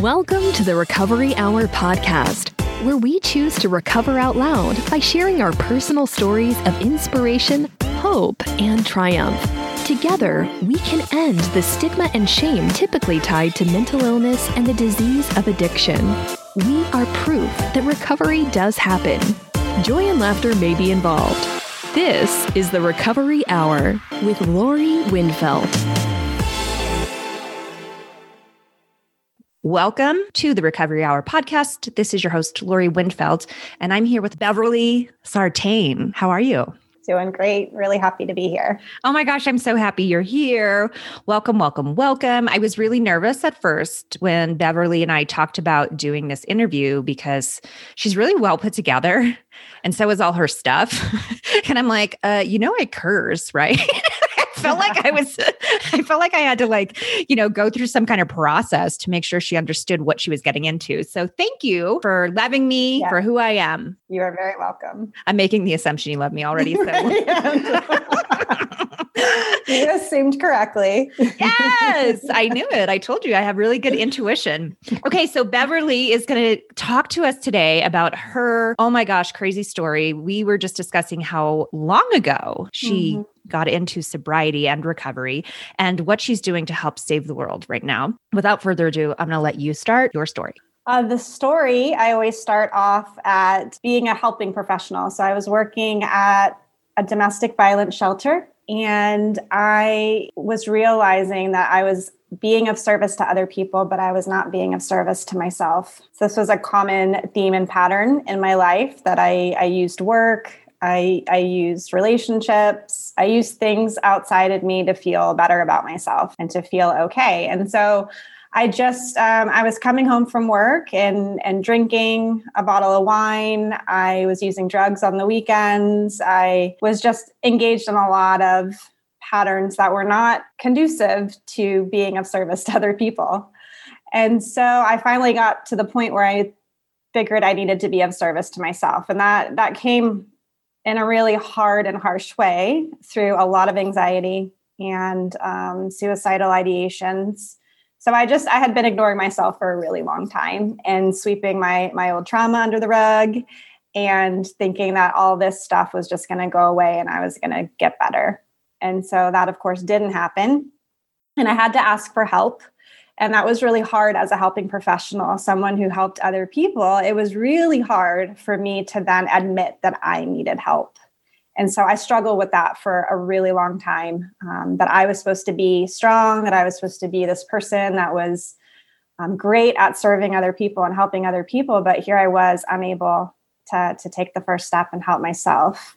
Welcome to the Recovery Hour podcast, where we choose to recover out loud by sharing our personal stories of inspiration, hope, and triumph. Together, we can end the stigma and shame typically tied to mental illness and the disease of addiction. We are proof that recovery does happen. Joy and laughter may be involved. This is the Recovery Hour with Lori Windfeld. Welcome to the Recovery Hour podcast. This is your host, Lori Windfeld, and I'm here with Beverly Sartain. How are you? Doing great. Really happy to be here. Oh my gosh, I'm so happy you're here. Welcome, welcome, welcome. I was really nervous at first when Beverly and I talked about doing this interview because she's really well put together and so is all her stuff. and I'm like, uh, you know, I curse, right? felt like I was, I felt like I had to like, you know, go through some kind of process to make sure she understood what she was getting into. So thank you for loving me yeah. for who I am. You are very welcome. I'm making the assumption you love me already. So. you assumed correctly. yes, I knew it. I told you I have really good intuition. Okay, so Beverly is going to talk to us today about her, oh my gosh, crazy story. We were just discussing how long ago she mm-hmm got into sobriety and recovery and what she's doing to help save the world right now. Without further ado, I'm going to let you start your story. Uh, the story, I always start off at being a helping professional. So I was working at a domestic violence shelter and I was realizing that I was being of service to other people, but I was not being of service to myself. So this was a common theme and pattern in my life that I, I used work, I, I used relationships. I use things outside of me to feel better about myself and to feel okay. And so I just um, I was coming home from work and and drinking a bottle of wine. I was using drugs on the weekends. I was just engaged in a lot of patterns that were not conducive to being of service to other people. And so I finally got to the point where I figured I needed to be of service to myself. And that that came in a really hard and harsh way through a lot of anxiety and um, suicidal ideations. So i just i had been ignoring myself for a really long time and sweeping my my old trauma under the rug and thinking that all this stuff was just going to go away and i was going to get better. And so that of course didn't happen. And i had to ask for help and that was really hard as a helping professional, someone who helped other people. It was really hard for me to then admit that I needed help. And so I struggled with that for a really long time um, that I was supposed to be strong, that I was supposed to be this person that was um, great at serving other people and helping other people. But here I was unable to, to take the first step and help myself.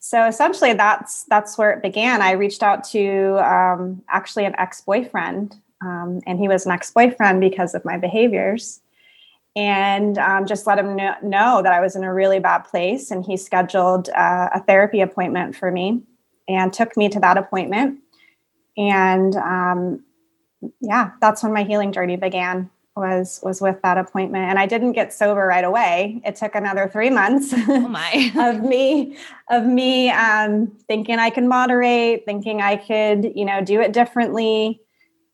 So essentially, that's that's where it began. I reached out to um, actually an ex boyfriend um, and he was an ex boyfriend because of my behaviors. And um, just let him know, know, that I was in a really bad place. And he scheduled uh, a therapy appointment for me and took me to that appointment. And um, yeah, that's when my healing journey began was was with that appointment and i didn't get sober right away it took another three months oh my. of me of me um, thinking i can moderate thinking i could you know do it differently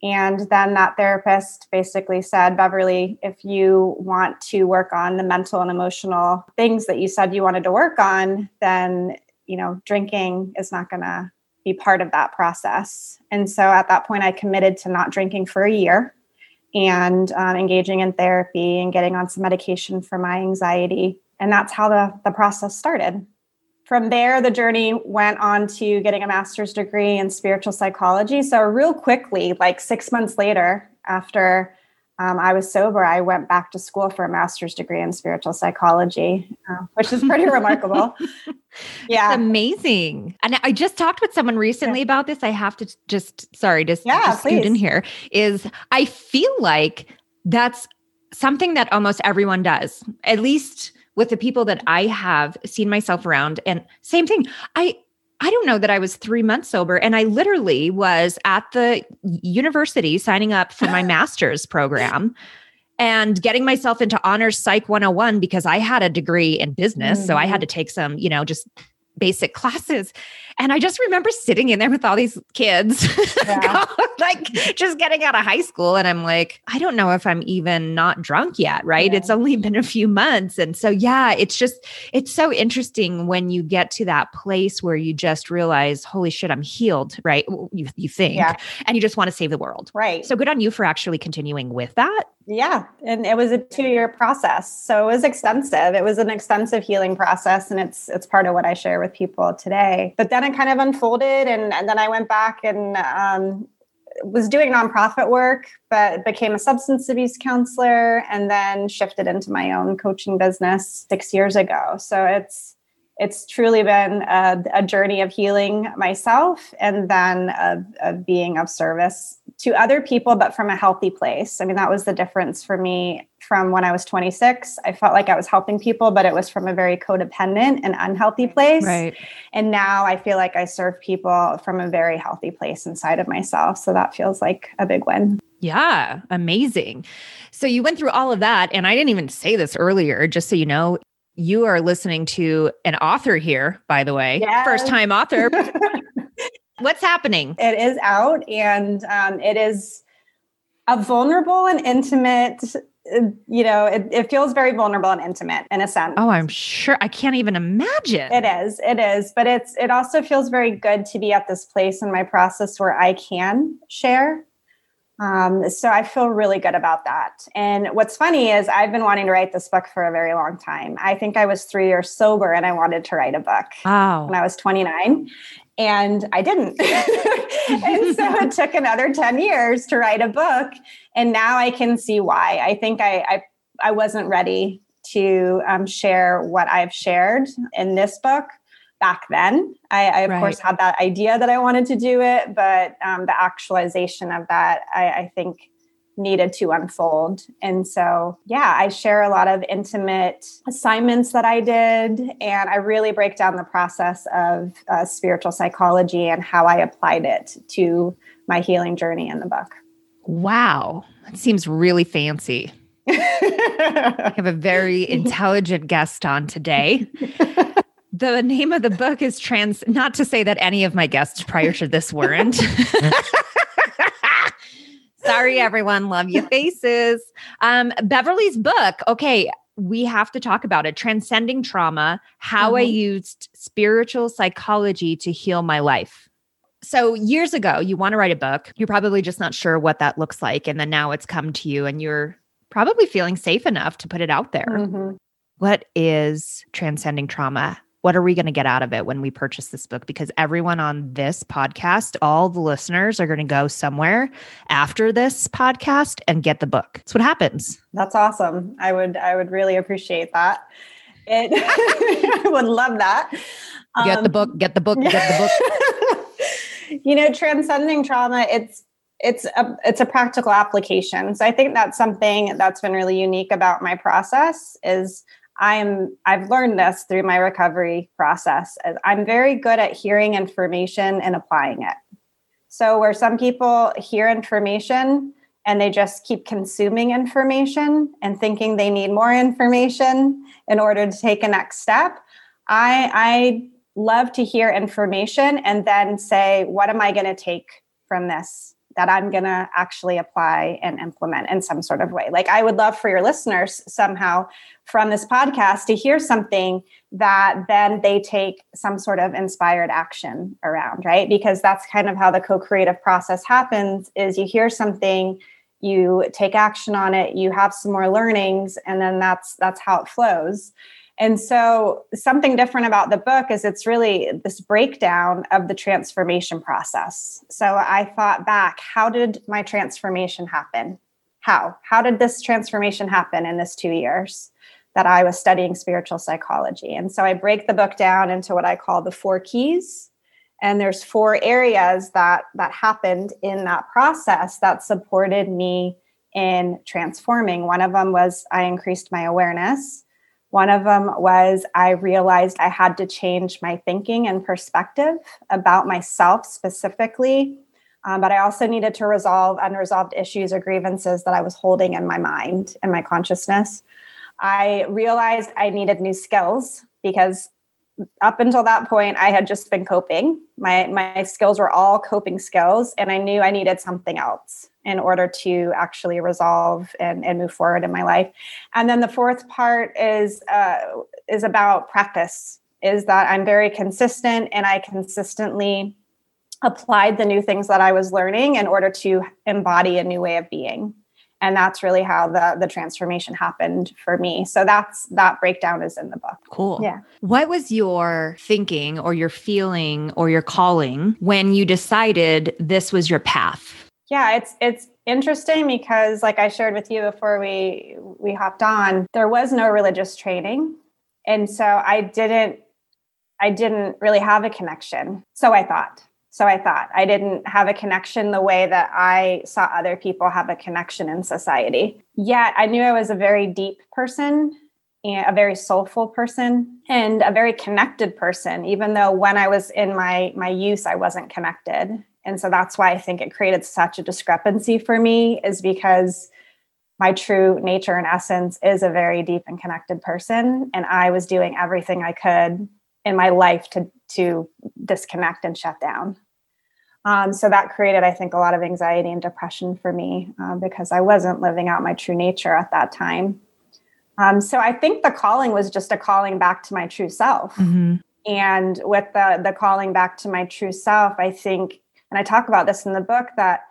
and then that therapist basically said, Beverly, if you want to work on the mental and emotional things that you said you wanted to work on, then, you know, drinking is not going to be part of that process. And so at that point, I committed to not drinking for a year and um, engaging in therapy and getting on some medication for my anxiety. And that's how the, the process started from there, the journey went on to getting a master's degree in spiritual psychology. So, real quickly, like six months later, after um, I was sober, I went back to school for a master's degree in spiritual psychology, uh, which is pretty remarkable. Yeah. It's amazing. And I just talked with someone recently yeah. about this. I have to just, sorry, just, yeah, just scoot in here. Is I feel like that's something that almost everyone does, at least with the people that I have seen myself around. And same thing. I I don't know that I was three months sober. And I literally was at the university signing up for my master's program and getting myself into honors psych 101 because I had a degree in business. Mm-hmm. So I had mm. to take some, you know, just basic classes. And I just remember sitting in there with all these kids, yeah. like just getting out of high school. And I'm like, I don't know if I'm even not drunk yet, right? Yeah. It's only been a few months. And so, yeah, it's just, it's so interesting when you get to that place where you just realize, holy shit, I'm healed, right? You, you think, yeah. and you just want to save the world. Right. So good on you for actually continuing with that. Yeah. And it was a two year process. So it was extensive. It was an extensive healing process. And it's, it's part of what I share with people today. But then it kind of unfolded. And, and then I went back and um, was doing nonprofit work, but became a substance abuse counselor and then shifted into my own coaching business six years ago. So it's, it's truly been a, a, journey of healing myself and then of, of, being of service to other people, but from a healthy place. I mean, that was the difference for me from when I was 26. I felt like I was helping people, but it was from a very codependent and unhealthy place. Right. And now I feel like I serve people from a very healthy place inside of myself. So that feels like a big win. Yeah, amazing. So you went through all of that. And I didn't even say this earlier, just so you know, you are listening to an author here, by the way, yes. first time author. What's happening? It is out and um, it is a vulnerable and intimate you know, it, it, feels very vulnerable and intimate in a sense. Oh, I'm sure. I can't even imagine. It is. It is. But it's it also feels very good to be at this place in my process where I can share um, so I feel really good about that. And what's funny is I've been wanting to write this book for a very long time. I think I was three years sober and I wanted to write a book wow. when I was 29 and I didn't. and so it took another 10 years to write a book. And now I can see why. I think I, I, I wasn't ready to um, share what I've shared in this book back then. I, I of right. course had that idea that I wanted to do it, but um, the actualization of that, I, I think, needed to unfold. And so, yeah, I share a lot of intimate assignments that I did, and I really break down the process of uh, spiritual psychology and how I applied it to my healing journey in the book. Wow, that seems really fancy. I have a very intelligent guest on today the name of the book is trans not to say that any of my guests prior to this weren't sorry everyone. Love your faces. Um beverly's book. Okay we have to talk about it. Transcending trauma how mm-hmm. i used spiritual psychology to heal my life. So years ago you want to write a book. You're probably just not sure what that looks like and then now it's come to you and you're probably feeling safe enough to put it out there. Mm-hmm. what is transcending trauma what are we going to get out of it when we purchase this book? Because everyone on this podcast, all the listeners are going to go somewhere after this podcast and get the book. That's what happens. That's awesome. I would I would really appreciate that. It I would love that. Get um, the book, get the book, get the book. you know, transcending trauma, it's it's a it's a practical application. So I think that's something that's been really unique about my process is I'm I've learned this through my recovery process. I'm very good at hearing information and applying it. So where some people hear information and they just keep consuming information and thinking they need more information in order to take a next step, I I love to hear information and then say what am I going to take from this that I'm going to actually apply and implement in some sort of way. Like, I would love for your listeners somehow from this podcast to hear something that then they take some sort of inspired action around, right? Because that's kind of how the co-creative process happens is you hear something, you take action on it, you have some more learnings, and then that's that's how it flows. And so, something different about the book is it's really this breakdown of the transformation process. So, I thought back, how did my transformation happen? How? How did this transformation happen in this two years that I was studying spiritual psychology? And so, I break the book down into what I call the four keys. And there's four areas that that happened in that process that supported me in transforming. One of them was I increased my awareness. One of them was I realized I had to change my thinking and perspective about myself specifically. Um, but I also needed to resolve unresolved issues or grievances that I was holding in my mind and my consciousness. I realized I needed new skills because up until that point, I had just been coping. My my skills were all coping skills, and I knew I needed something else in order to actually resolve and, and move forward in my life. And then the fourth part is uh, is about practice. Is that I'm very consistent, and I consistently applied the new things that I was learning in order to embody a new way of being. And that's really how the the transformation happened for me. So that's that breakdown is in the book. Cool. Yeah. What was your thinking or your feeling or your calling when you decided this was your path yeah it's it's interesting because like i shared with you before we we hopped on there was no religious training and so i didn't i didn't really have a connection so i thought so I thought I didn't have a connection the way that I saw other people have a connection in society. Yet I knew I was a very deep person, eh, a very soulful person, and a very connected person, even though when I was in my my youth, I wasn't connected. And so that's why I think it created such a discrepancy for me, is because my true nature and essence is a very deep and connected person. And I was doing everything I could in my life to to disconnect and shut down. Um, so that created, I think, a lot of anxiety and depression for me uh, because I wasn't living out my true nature at that time. Um, so I think the calling was just a calling back to my true self. Mm-hmm. And with the the calling back to my true self, I think, and I talk about this in the book that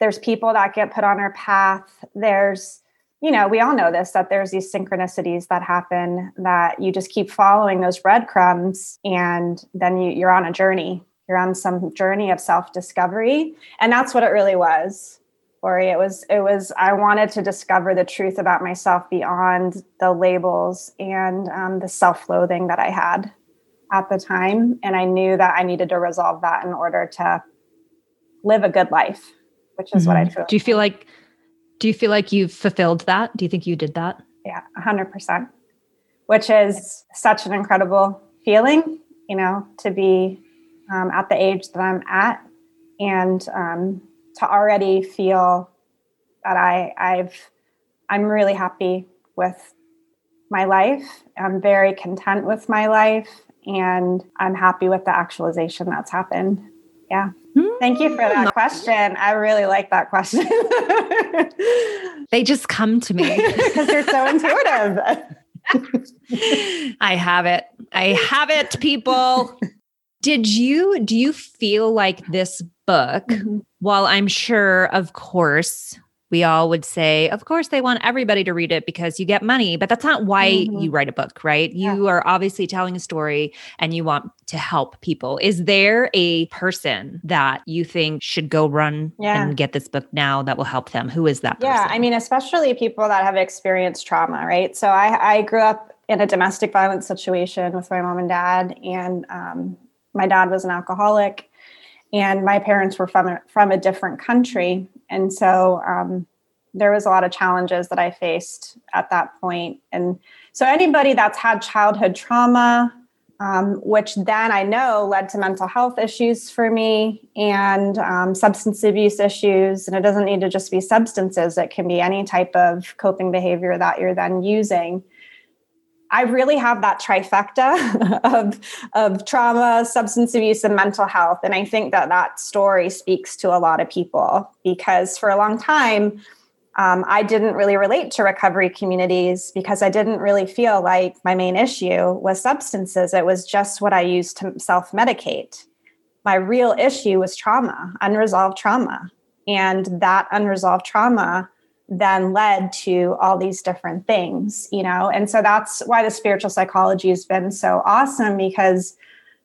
there's people that get put on our path. There's you know, we all know this that there's these synchronicities that happen that you just keep following those breadcrumbs and then you, you're on a journey. You're on some journey of self-discovery. And that's what it really was. Lori, it was it was I wanted to discover the truth about myself beyond the labels and um, the self-loathing that I had at the time. And I knew that I needed to resolve that in order to live a good life, which is mm-hmm. what I truly. Do you feel like do you feel like you've fulfilled that? Do you think you did that? Yeah, 100%, which is such an incredible feeling, you know, to be um, at the age that I'm at and um, to already feel that I, I've, I'm really happy with my life. I'm very content with my life and I'm happy with the actualization that's happened. Yeah. Thank you for that mm. question. I really like that question. they just come to me because they're so intuitive. I have it. I have it, people. Did you do you feel like this book, mm-hmm. while I'm sure, of course, we all would say, of course, they want everybody to read it because you get money, but that's not why mm-hmm. you write a book, right? Yeah. You are obviously telling a story and you want to help people. Is there a person that you think should go run yeah. and get this book now that will help them? Who is that person? Yeah, I mean, especially people that have experienced trauma, right? So I, I grew up in a domestic violence situation with my mom and dad, and um, my dad was an alcoholic and my parents were from a, from a different country. And so um, there was a lot of challenges that i faced at that point. And so anybody that's had childhood trauma um, which then i know led to mental health issues for me and um, substance abuse issues. And it doesn't need to just be substances. It can be any type of coping behavior that you're then using I really have that trifecta of, of trauma, substance abuse, and mental health. And I think that that story speaks to a lot of people because for a long time, um, I didn't really relate to recovery communities because I didn't really feel like my main issue was substances. It was just what I used to self medicate. My real issue was trauma, unresolved trauma. And that unresolved trauma then led to all these different things, you know? And so that's why the spiritual psychology has been so awesome because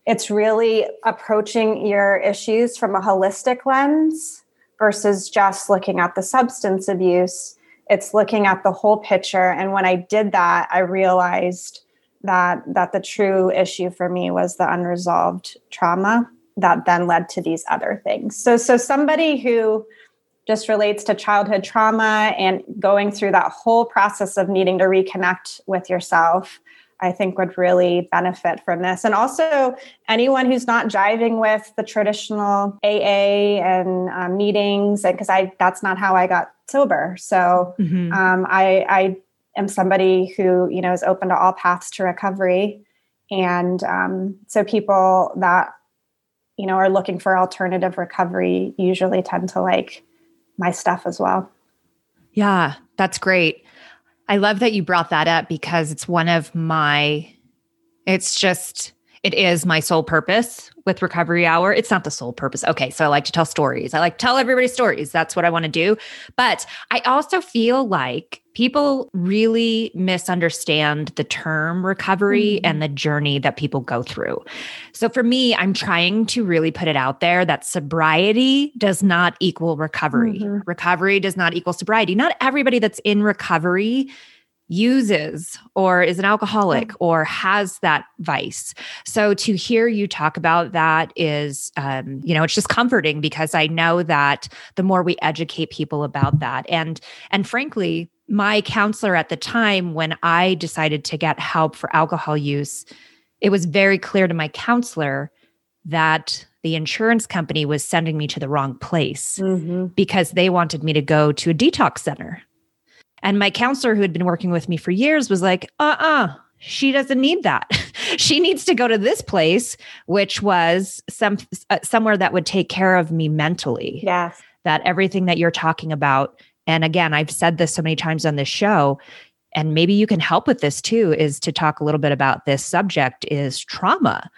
it's really approaching your issues from a holistic lens versus just looking at the substance abuse. It's looking at the whole picture. And when I did that, I realized that that the true issue for me was the unresolved trauma that then led to these other things. So so somebody who just relates to childhood trauma and going through that whole process of needing to reconnect with yourself i think would really benefit from this. And also anyone who's not jiving with the traditional aa and um, meetings and because i that's not how i got sober. So mm-hmm. um, i i am somebody who you know is open to all paths to recovery. And um, so people that, you know, are looking for alternative recovery usually tend to like my stuff as well. Yeah, that's great. I love that you brought that up because it's one of my, it's just, it is my sole purpose with recovery hour. It's not the sole purpose. Okay. So I like to tell stories. I like to tell everybody stories. That's what I want to do. But I also feel like people really misunderstand the term recovery mm-hmm. and the journey that people go through. So for me, I'm trying to really put it out there that sobriety does not equal recovery. Mm-hmm. Recovery does not equal sobriety. Not everybody that's in recovery uses or is an alcoholic mm. or has that vice. So to hear you talk about that is, um, you know, it's just comforting because I know that the more we educate people about that, and and frankly, my counselor at the time when I decided to get help for alcohol use, it was very clear to my counselor that the insurance company was sending me to the wrong place mm-hmm. because they wanted me to go to a detox center and my counselor, who had been working with me for years, was like, uh uh-uh, uh she doesn't need that. she needs to go to this place, which was some uh, somewhere that would take care of me mentally. Yes. That everything that you're talking about, and again, I've said this so many times on this show, and maybe you can help with this too, is to talk a little bit about this subject is trauma.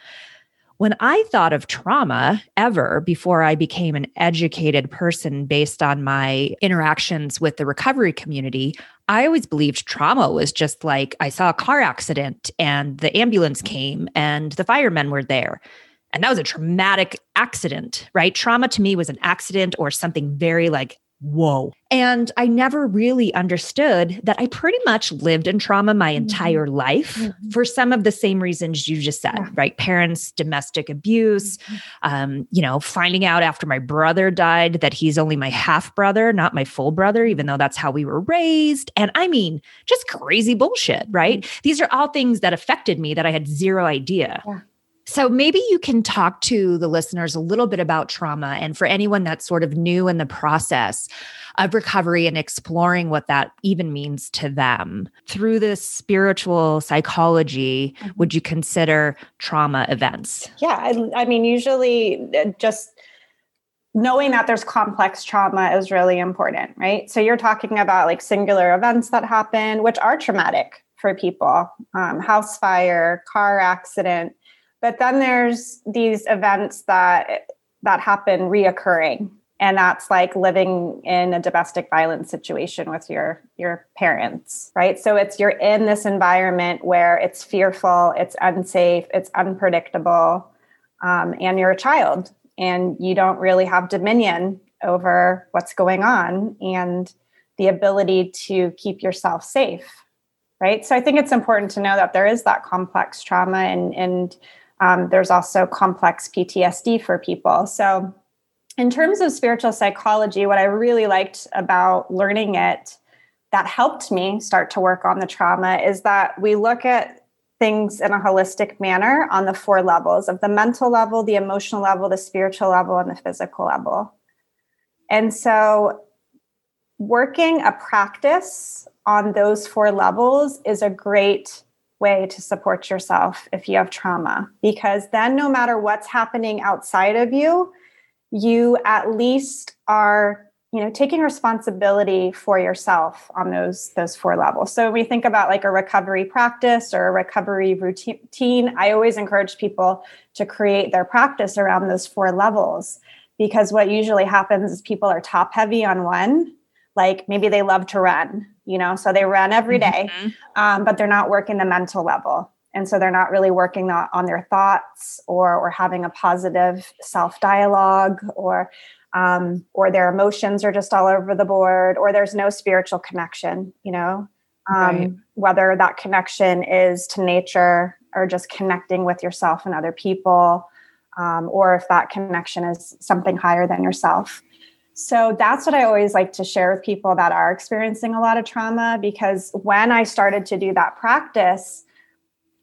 When I thought of trauma ever before I became an educated person based on my interactions with the recovery community, I always believed trauma was just like I saw a car accident and the ambulance came and the firemen were there. And that was a traumatic accident, right? Trauma to me was an accident or something very like whoa. And I never really understood that I pretty much lived in trauma my mm-hmm. entire life mm-hmm. for some of the same reasons you just said, yeah. right? Parents, domestic abuse, mm-hmm. um, you know, finding out after my brother died that he's only my half brother, not my full brother, even though that's how we were raised. And I mean, just crazy bullshit, right? Mm-hmm. These are all things that affected me that I had zero idea. Yeah. So maybe you can talk to the listeners a little bit about trauma and for anyone that's sort of new in the process of recovery and exploring what that even means to them. Through this spiritual psychology, mm-hmm. would you consider trauma events? Yeah, I, I mean usually uh, just knowing that there's complex trauma is really important, right? So you're talking about like singular events that happen, which are traumatic for people um, house fire, car accident, but then there's these events that that happen reoccurring. And that's like living in a domestic violence situation with your your parents, right? So it's you're in this environment where it's fearful, it's unsafe, it's unpredictable, um, and you're a child, and you don't really have dominion over what's going on and the ability to keep yourself safe right so i think it's important to know that there is that complex trauma and and um, there's also complex PTSD for people. So, in terms of spiritual psychology, what I really liked about learning it that helped me start to work on the trauma is that we look at things in a holistic manner on the four levels of the mental level, the emotional level, the spiritual level, and the physical level. And so, working a practice on those four levels is a great way to support yourself if you have trauma. Because then no matter what's happening outside of you you at least are you know taking responsibility for yourself on those those four levels. So when we think about like a recovery practice or a recovery routine. I always encourage people to create their practice around those four levels because what usually happens is people are top heavy on one like maybe they love to run you know so they run every day, mm-hmm. um, but they're not working the mental level and so they're not really working on their thoughts or or having a positive self dialogue or um, or their emotions are just all over the board or there's no spiritual connection you know um, right. whether that connection is to nature or just connecting with yourself and other people um, or if that connection is something higher than yourself so that's what I always like to share with people that are experiencing a lot of trauma because when I started to do that practice,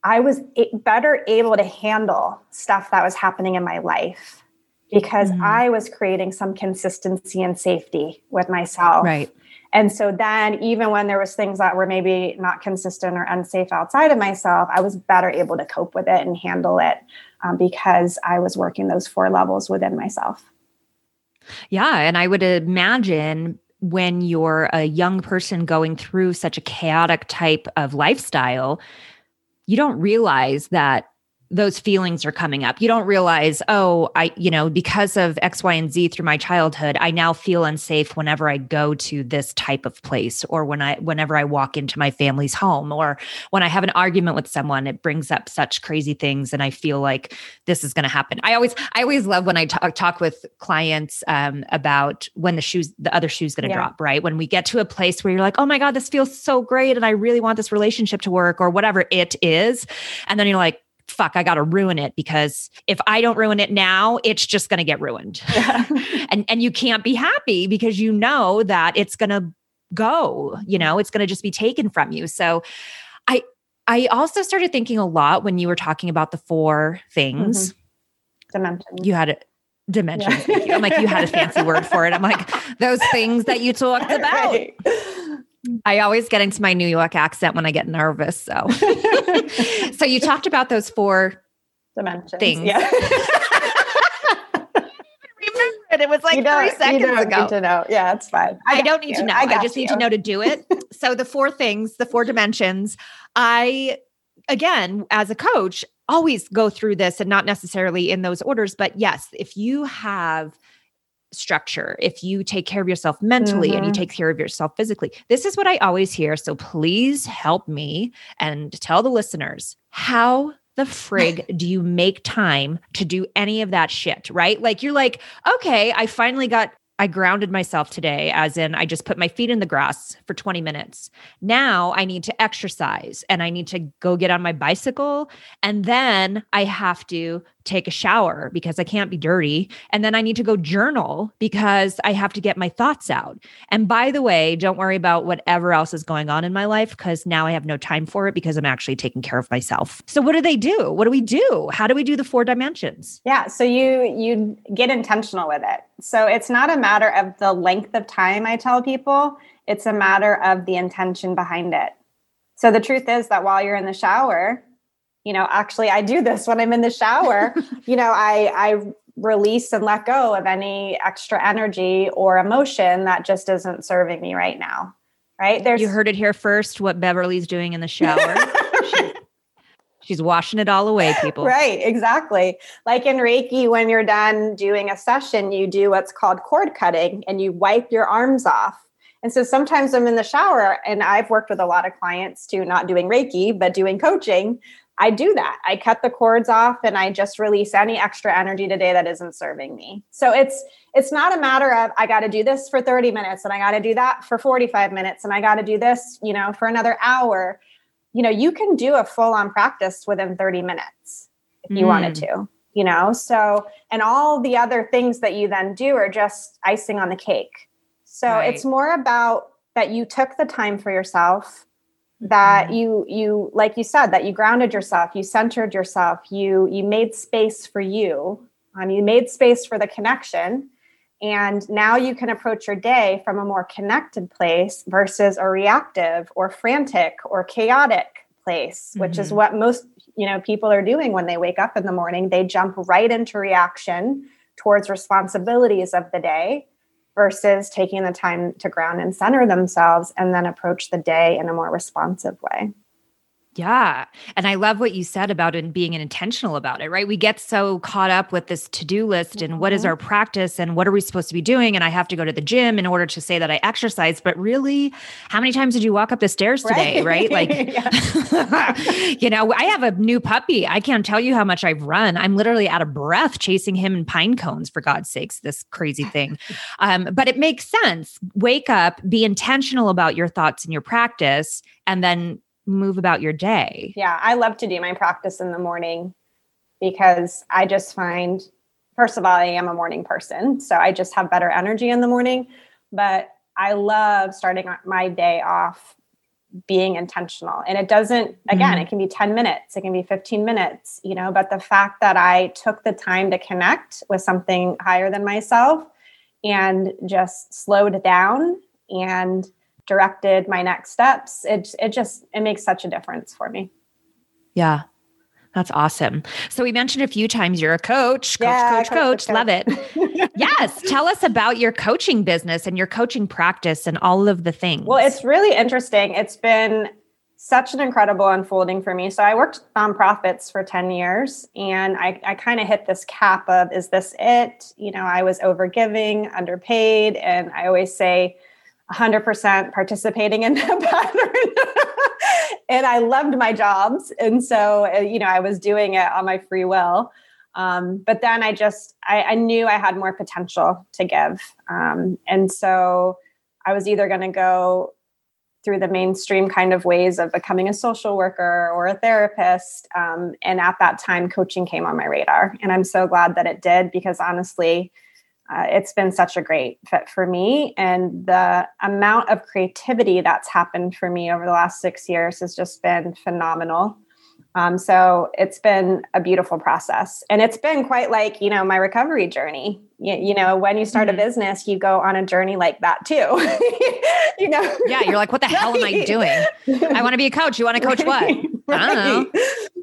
I was better able to handle stuff that was happening in my life because mm-hmm. I was creating some consistency and safety with myself. Right. and so then even when there was things that were maybe not consistent or unsafe outside of myself i was better able to cope with it and handle it um, because i was working those four levels within myself yeah and i would imagine when you're a young person going through such a chaotic type of lifestyle you don't realize that those feelings are coming up. You don't realize, oh, I, you know, because of X, Y, and Z through my childhood, I now feel unsafe whenever I go to this type of place or when I, whenever I walk into my family's home or when I have an argument with someone, it brings up such crazy things. And I feel like this is going to happen. I always, I always love when I talk, talk with clients um, about when the shoes, the other shoe's going to yeah. drop, right? When we get to a place where you're like, oh my God, this feels so great. And I really want this relationship to work or whatever it is. And then you're like, fuck, I got to ruin it because if I don't ruin it now, it's just going to get ruined. Yeah. and and you can't be happy because you know that it's going to go, you know, it's going to just be taken from you. So I I also started thinking a lot when you were talking about the four things. Mm-hmm. Dimensions. You had it dimensions. Yeah. I'm like, you had a fancy word for it. I'm like, those things that you talked about. Right. I always get into my New York accent when I get nervous. So, so you talked about those four dimensions things. Yeah. remember it. It was like three seconds ago. Need to know. Yeah, it's fine. I, I don't need you. to know. I, I just you. need to know to do it. so the four things, the four dimensions. I again, as a coach, always go through this and not necessarily in those orders, but yes, if you have structure, if you take care of yourself mentally mm-hmm. and you mm-hmm. take care of yourself physically. This is what I always hear. So please help me and tell the listeners how the frig do you make time to do any of that shit, right? Like you're like, okay, I finally got I grounded myself today, as in I just put my feet in the grass for 20 minutes. Now I need to exercise and I need to go get on my bicycle. And then I have to take a shower because I can't be dirty. And then I need to go journal because I have to get my thoughts out. And by the way, don't worry about whatever else is going on in my life because now I have no time for it because I'm actually taking care of myself. So what do they do? What do we do? How do we do the four dimensions? Yeah, so you you get intentional with it. So it's not a matter of the length of time I tell people, it's a matter of the intention behind it. So the truth is that while you're in the shower, you know actually i do this when i'm in the shower. You know i i release and let go of any extra energy or emotion that just isn't serving me right now right? There's you heard it here first what beverly's doing in the shower. She, she's washing it all away people. Right exactly. Like in reiki when you're done doing a session you do what's called cord cutting and you wipe your arms off. And so sometimes I'm in the shower, and I've worked with a lot of clients to not doing Reiki, but doing coaching, I do that. I cut the cords off and I just release any extra energy today that isn't serving me. So it's it's not a matter of I got to do this for 30 minutes and I got to do that for 45 minutes and I got to do this, you know, for another hour. You know, you can do a full-on practice within 30 minutes if you mm. wanted to, you know. So, and all the other things that you then do are just icing on the cake. So, right. it's more about that you took the time for yourself that mm-hmm. you you like you said that you grounded yourself you centered yourself you you made space for you um, you made space for the connection and now you can approach your day from a more connected place versus a reactive or frantic or chaotic place mm-hmm. which is mm-hmm. what most you know people are doing when they wake up in the morning they jump right into reaction towards responsibilities of the day versus taking the time to ground and center themselves and then approach the day in a more responsive way. Yeah. And I love what you said about it being intentional about it, right? We get so caught up with this to do list and what is mm-hmm. our practice and what are we supposed to be doing? And I have to go to the gym in order to say that I exercise. But really, how many times did you walk up the stairs today, right? right? Like, you know, I have a new puppy. I can't tell you how much I've run. I'm literally out of breath chasing him in pine cones, for God's sakes, this crazy thing. Um, but it makes sense. Wake up, be intentional about your thoughts and your practice, and then move about your day? Yeah, I love to do my practice in the morning because I just find, first of all, I am a morning person. So I just have better energy in the morning. But I love starting my day off being intentional. And it doesn't, again, mm-hmm. it can be 10 minutes, it can be 15 minutes, you know, but the fact that I took the time to connect with something higher than myself and just slowed down and directed my next steps it it just it makes such a difference for me yeah that's awesome. So we mentioned a few times you're a coach, coach, yeah, coach, coach, coach, coach. Love it. yes. Tell us about your coaching business and your coaching practice and all of the things. Well, it's really interesting. It's been such an incredible unfolding for me. So I worked nonprofits for 10 years and I, I kind of hit this cap of, is this it? You know, I was overgiving, underpaid. And I always say 100% participating in that pattern and I loved my jobs. And so, uh, you know, I was doing it on my free will. Um, but then I just, I, I, knew I had more potential to give. Um, and so I was either going to go through the mainstream kind of ways of becoming a social worker or a therapist. Um, and at that time, coaching came on my radar. And I'm so glad that it did because honestly, uh, it's been such a great fit for me. And the amount of creativity that's happened for me over the last six years has just been phenomenal. Um, so it's been a beautiful process. And it's been quite like, you know, my recovery journey. You, you know, when you start mm-hmm. a business, you go on a journey like that too. you know? Yeah, you're like, what the hell am I doing? I want to be a coach. You want to coach what? Right. I don't know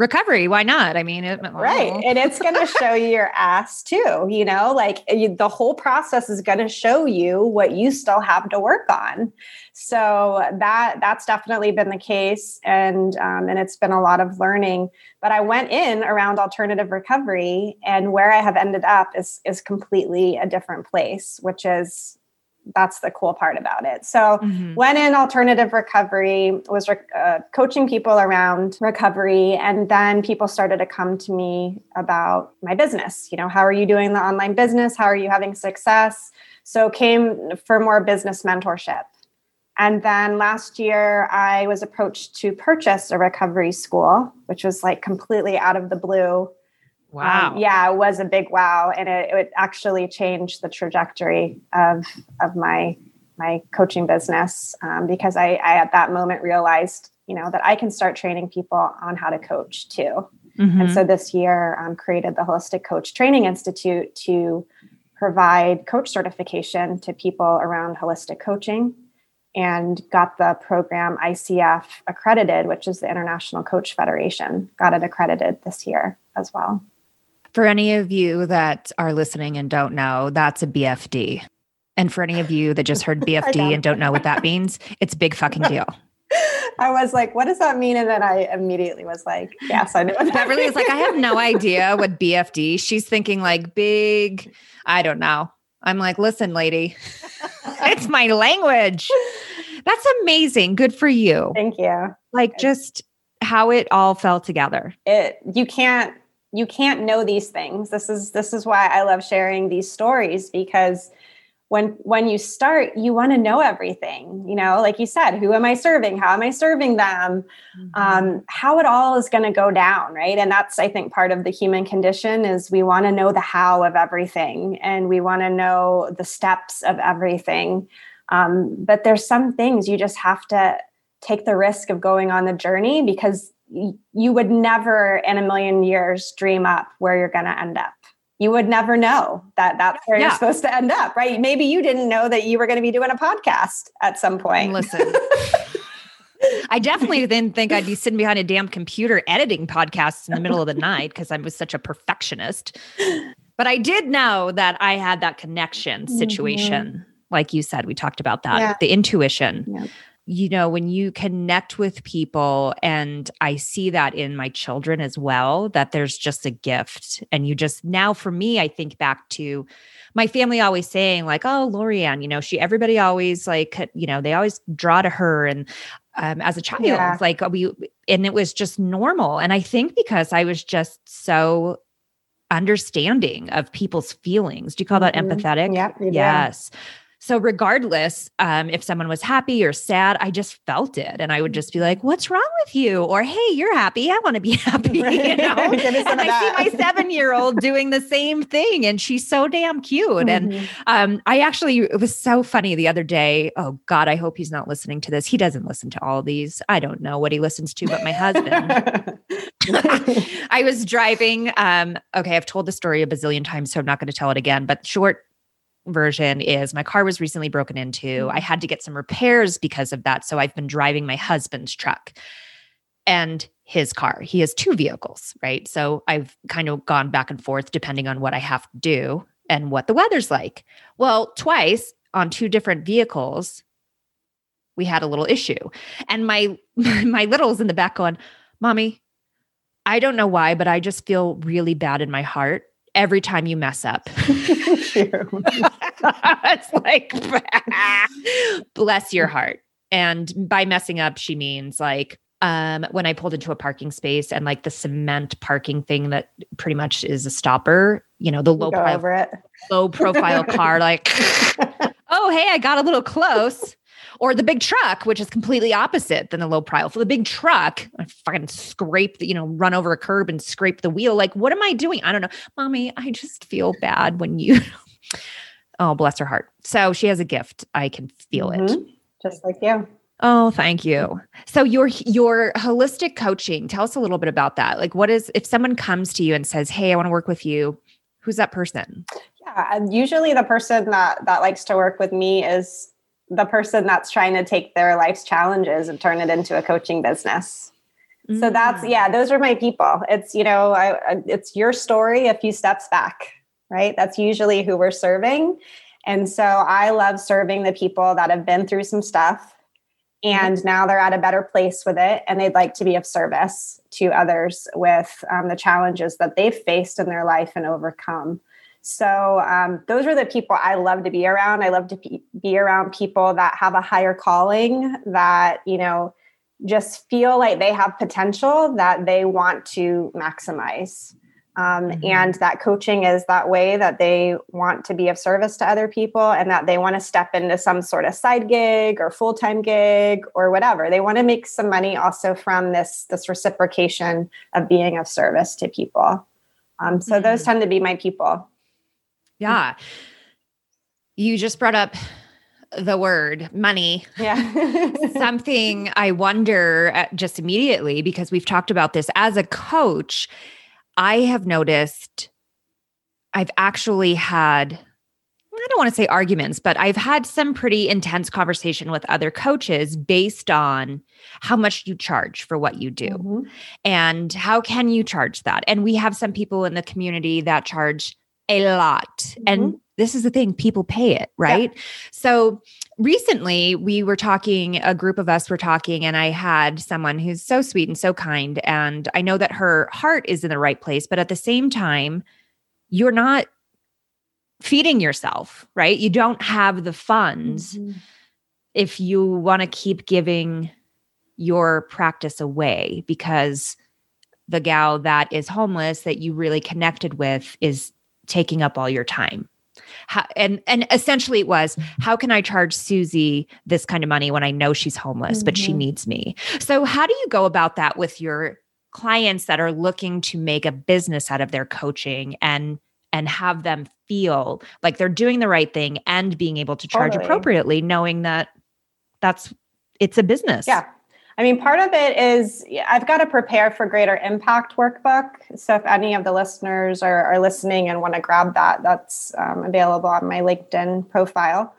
recovery. Why not? I mean it, right. and it's going to show you your ass too you know like you, the whole process is going to show you what you still have to work on. So that that's definitely been the case and um, and it's been a lot of learning. But i went in around alternative recovery and where i have ended up is is completely a different place which is that's the cool part about it. So, mm-hmm. went in alternative recovery, was uh, coaching people around recovery, and then people started to come to me about my business. You know, how are you doing the online business? How are you having success? So, came for more business mentorship. And then last year, I was approached to purchase a recovery school, which was like completely out of the blue. Um, wow. Um, yeah, it was a big wow. And it, it actually changed the trajectory of, of my, my coaching business um, because I, I, at that moment realized, you know, that I can start training people on how to coach too. Mm-hmm. And so this year um, created the Holistic Coach Training Institute to provide coach certification to people around holistic coaching and got the program ICF accredited, which is the International Coach Federation, got it accredited this year as well. For any of you that are listening and don't know, that's a BFD. And for any of you that just heard BFD and don't know what that means, it's big fucking deal. I was like, what does that mean? And then I immediately was like, yes, I know. Beverly is like, I have no idea what BFD. She's thinking like big, I don't know. I'm like, listen, lady, it's my language. That's amazing. Good for you. Thank you. Like just how it all fell together. It you can't you can't know these things. This is this is why i love sharing these stories because when when you start you want to know everything you know? Like you said who am i serving? How am i serving them? Mm-hmm. um, how it all is going to go down right? And that's i think part of the human condition is we want to know the how of everything and we want to know the steps of everything. Um, but there's some things you just have to take the risk of going on the journey because you would never in a million years dream up where you're going to end up. You would never know that that's where yeah. you're supposed to end up, right? Maybe you didn't know that you were going to be doing a podcast at some point. Listen. I definitely didn't think I'd be sitting behind a damn computer editing podcasts in the middle of the night because I was such a perfectionist. But I did know that I had that connection mm-hmm. situation. Mm-hmm. Like you said, we talked about that, yeah. the intuition. Yeah you know, when you connect with people, and I see that in my children as well, that there's just a gift. And you just now, for me, I think back to my family always saying, like, oh, Lorianne, you know, she, everybody always like, you know, they always draw to her. And um, as a child, yeah. like we, and it was just normal. And I think because I was just so understanding of people's feelings. Do you call mm-hmm. that empathetic? Yep, yes. So, regardless, um, if someone was happy or sad, I just felt it. And I would just be like, What's wrong with you? Or, Hey, you're happy. I want to be happy. Right. You know? and I see my seven year old doing the same thing. And she's so damn cute. Mm-hmm. And um, I actually, it was so funny the other day. Oh, God, I hope he's not listening to this. He doesn't listen to all these. I don't know what he listens to, but my husband. I was driving. Um, okay, I've told the story a bazillion times, so I'm not going to tell it again. But short version is my car was recently broken into. Mm-hmm. I had to get some repairs because of that. So I've been driving my husband's truck and his car. He has two vehicles, right? So I've kind of gone back and forth depending on what I have to do and what the weather's like. Well, twice on two different vehicles, we had a little issue. And my my little's in the back going, "Mommy, I don't know why, but I just feel really bad in my heart every time you mess up." it's like bless your heart. And by messing up, she means like um, when I pulled into a parking space and like the cement parking thing that pretty much is a stopper, you know, the low profile, low profile car, like, oh, hey, I got a little close. Or the big truck, which is completely opposite than the low profile. For the big truck, I fucking scrape the, you know, run over a curb and scrape the wheel. Like, what am I doing? I don't know. Mommy, I just feel bad when you oh, bless her heart. So she has a gift. I can feel mm-hmm. it. Just like you. Oh, thank you. So your your holistic coaching, tell us a little bit about that. Like what is if someone comes to you and says, "Hey, I want to work with you." Who's that person? Yeah, usually the person that that likes to work with me is the person that's trying to take their life's challenges and turn it into a coaching business. Mm. So that's mm. yeah, those are my people. It's you know, I, it's your story a few steps back, right? That's usually who we're serving. And so I love serving the people that have been through some stuff Mm-hmm. and now they're at a better place with it and they'd like to be of service to others with um, the challenges that they've faced in their life and overcome so um, those are the people i love to be around i love to be, be around people that have a higher calling that you know just feel like they have potential that they want to maximize um, mm-hmm. And that coaching is that way that they want to be of service to other people and that they want to step into some sort of side gig or full time gig or whatever. They want to make some money also from this, this reciprocation of being of service to people. Um, so mm-hmm. those tend to be my people. Yeah. You just brought up the word money. Yeah. Something I wonder uh, just immediately because we've talked about this as a coach I have noticed I've actually had I don't want to say arguments, but I've had some pretty intense conversation with other coaches based on how much you charge for what you do mm-hmm. and how can you charge that. And we have some people in the community that charge a lot. Mm-hmm. And this is the thing, people pay it, right? Yeah. So recently we were talking a group of us were talking and i had someone who's so sweet and so kind and i know that her heart is in the right place but at the same time you're not feeding yourself right you don't have the funds mm-hmm. if you want to keep giving your practice away because the gal that is homeless that you really connected with is taking up all your time how, and and essentially it was how can I charge Susie this kind of money when I know she's homeless mm-hmm. but she mm-hmm. needs me. So how do you go about that with your clients that are looking to make a business out of their coaching and and have them feel like they're doing the right thing and being able to charge totally. appropriately knowing that that's it's a business. Yeah. I mean, part of it is I've got to prepare for greater impact workbook. So if any of the listeners are, are listening and want to grab that, that's um, available on my LinkedIn profile.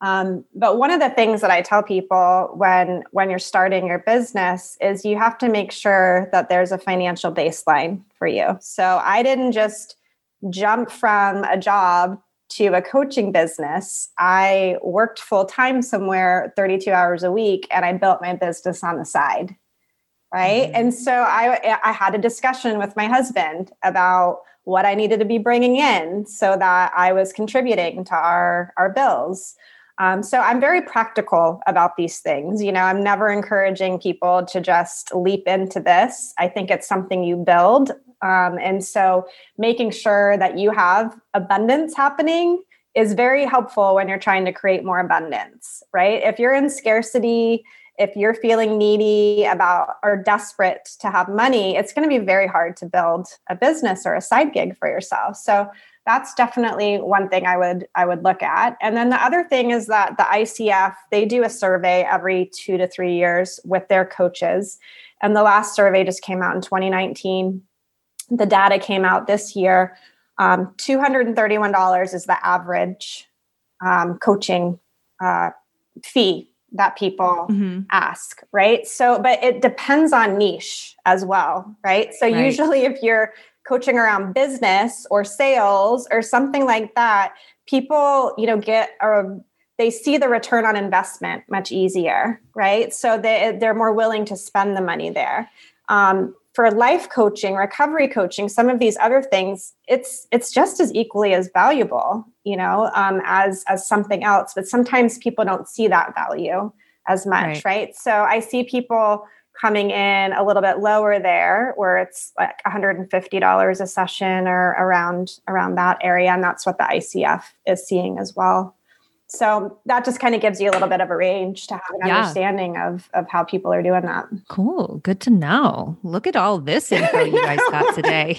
Um, but one of the things that I tell people when when you're starting your business is you have to make sure that there's a financial baseline for you. So I didn't just jump from a job to a coaching business, I worked full time somewhere 32 hours a week and I built my business on the side. Right. Mm-hmm. And so I, I had a discussion with my husband about what I needed to be bringing in so that I was contributing to our, our bills. Um, so I'm very practical about these things. You know, I'm never encouraging people to just leap into this. I think it's something you build um, and so making sure that you have abundance happening is very helpful when you're trying to create more abundance, right? If you're in scarcity, if you're feeling needy about or desperate to have money, it's going to be very hard to build a business or a side gig for yourself. So that's definitely one thing I would I would look at. And then the other thing is that the ICF they do a survey every 2 to 3 years with their coaches. And the last survey just came out in 2019 the data came out this year. Um, $231 is the average um, coaching uh, fee that people mm-hmm. ask, right? So, but it depends on niche as well, right? So, right. usually if you're coaching around business or sales or something like that, people, you know, get a they see the return on investment much easier, right? So they they're more willing to spend the money there. Um, for life coaching, recovery coaching, some of these other things, it's it's just as equally as valuable, you know, um, as as something else. But sometimes people don't see that value as much, right? right? So I see people coming in a little bit lower there, where it's like $150 a session or around around that area, and that's what the ICF is seeing as well so that just kind of gives you a little bit of a range to have an yeah. understanding of of how people are doing that. Cool. Good to know. Look at all this info you guys got today.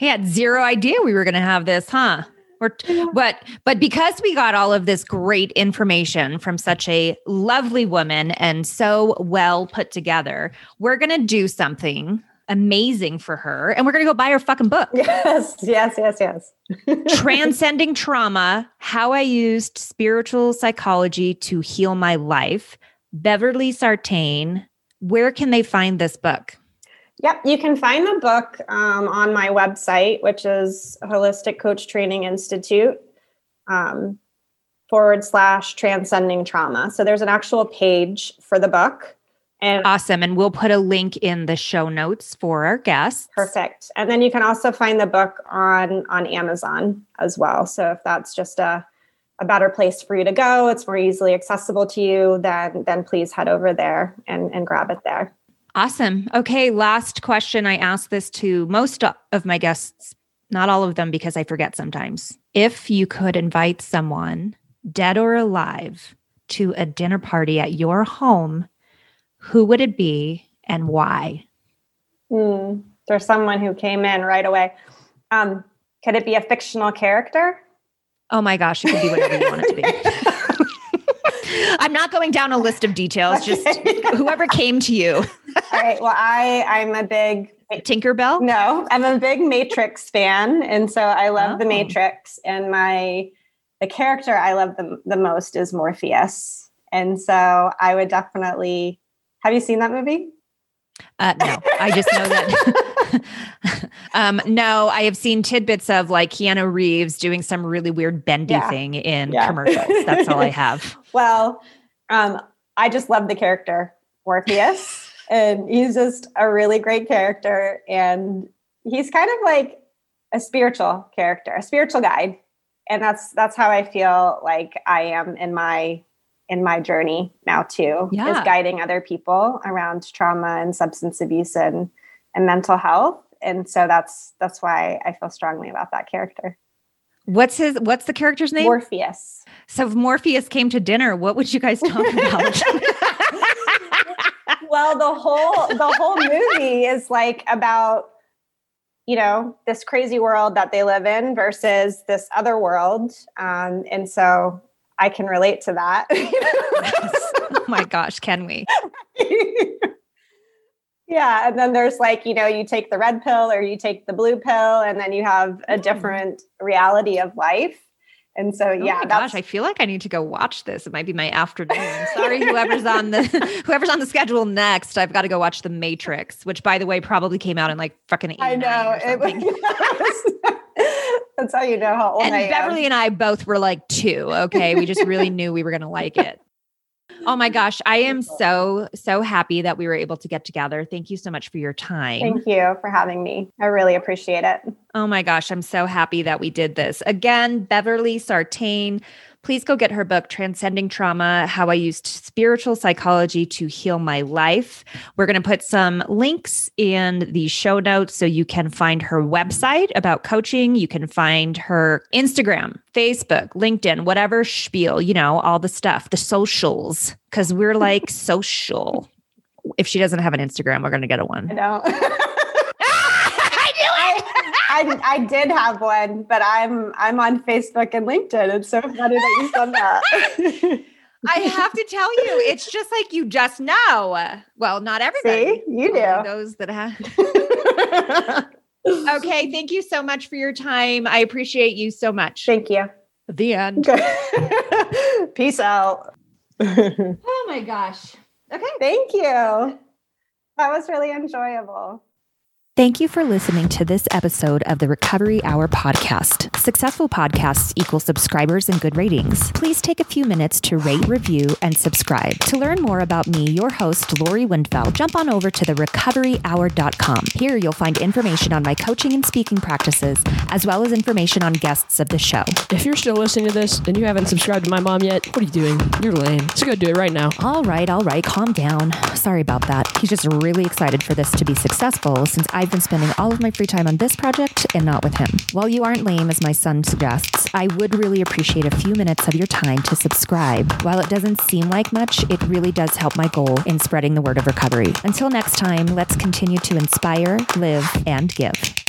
I had zero idea we were going to have this huh? Or, but but because we got all of this great information from such a lovely woman and so well put together we're going to do something amazing for her. And we're going to go buy her fucking book. Yes, yes, yes, yes. Transcending Trauma How I Used Spiritual Psychology to Heal My Life. Beverly Sartain. Where can they find this book? Yep, you can find the book um, on my website, which is Holistic Coach Training Institute um, forward slash transcending trauma. So there's an actual page for the book. And awesome. And we'll put a link in the show notes for our guests. Perfect. And then you can also find the book on on Amazon as well. So if that's just a a better place for you to go, it's more easily accessible to you, then then please head over there and, and grab it there. Awesome. Okay, last question. I ask this to most of my guests, not all of them because I forget sometimes. If you could invite someone, dead or alive, to a dinner party at your home who would it be and why? Mm, there's someone who came in right away. Um, could it be a fictional character? Oh my gosh, it could be whatever you want it to be. I'm not going down a list of details, just whoever came to you. All right. Well, I I'm a big Tinkerbell? No, I'm a big Matrix fan. And so I love oh. the Matrix. And my the character I love the, the most is Morpheus. And so I would definitely have you seen that movie? Uh, no, I just know that. um, no, I have seen tidbits of like Keanu Reeves doing some really weird bendy yeah. thing in yeah. commercials. That's all I have. well, um, I just love the character Morpheus, and he's just a really great character, and he's kind of like a spiritual character, a spiritual guide, and that's that's how I feel like I am in my in my journey now too yeah. is guiding other people around trauma and substance abuse and and mental health. And so that's that's why i feel strongly about that character. What's his what's the character's name? Morpheus. So if morpheus came to dinner what would you guys talk about? Well the whole the whole movie is like about you know this crazy world that they live in versus this other world. Um, and so I can relate to that. oh my gosh, can we? yeah. And then there's like, you know, you take the red pill or you take the blue pill, and then you have a mm. different reality of life. And so, oh yeah, gosh, I feel like I need to go watch this. It might be my afternoon. Sorry, whoever's on the whoever's on the schedule next. I've got to go watch The Matrix, which, by the way, probably came out in like fucking. I know. It was, That's how you know how old and I Beverly am. and I both were like two. Okay. We just really knew we were going to like it. Oh my gosh. I am so, so happy that we were able to get together. Thank you so much for your time. Thank you for having me. I really appreciate it. Oh my gosh. I'm so happy that we did this. Again, Beverly Sartain please go get her book, Transcending Trauma How I Used Spiritual Psychology to Heal My Life. We're going to put some links in the show notes so you can find her website about coaching. You can find her Instagram, Facebook, LinkedIn, whatever spiel, you know, all the stuff, the socials, because we're like social. If she doesn't have an Instagram, we're going to get a one. I know. I, I did have one, but I'm I'm on Facebook and LinkedIn. It's so funny that you said that. I have to tell you, it's just like you just know. Well, not everybody. See, you do. Those that have. okay, thank you so much for your time. I appreciate you so much. Thank you. The end. Peace out. oh my gosh. Okay. Thank you. That was really enjoyable. Thank you for listening to this episode of the Recovery Hour podcast. Successful podcasts equal subscribers and good ratings. Please take a few minutes to rate, review, and subscribe. To learn more about me, your host, Lori Windfeld, jump on over to therecoveryhour.com. Here you'll find information on my coaching and speaking practices, as well as information on guests of the show. If you're still listening to this and you haven't subscribed to my mom yet, what are you doing? You're lame. So go do it right now. All right, all right, calm down. Sorry about that. He's just really excited for this to be successful since I've I've been spending all of my free time on this project and not with him. While you aren't lame, as my son suggests, I would really appreciate a few minutes of your time to subscribe. While it doesn't seem like much, it really does help my goal in spreading the word of recovery. Until next time, let's continue to inspire, live, and give.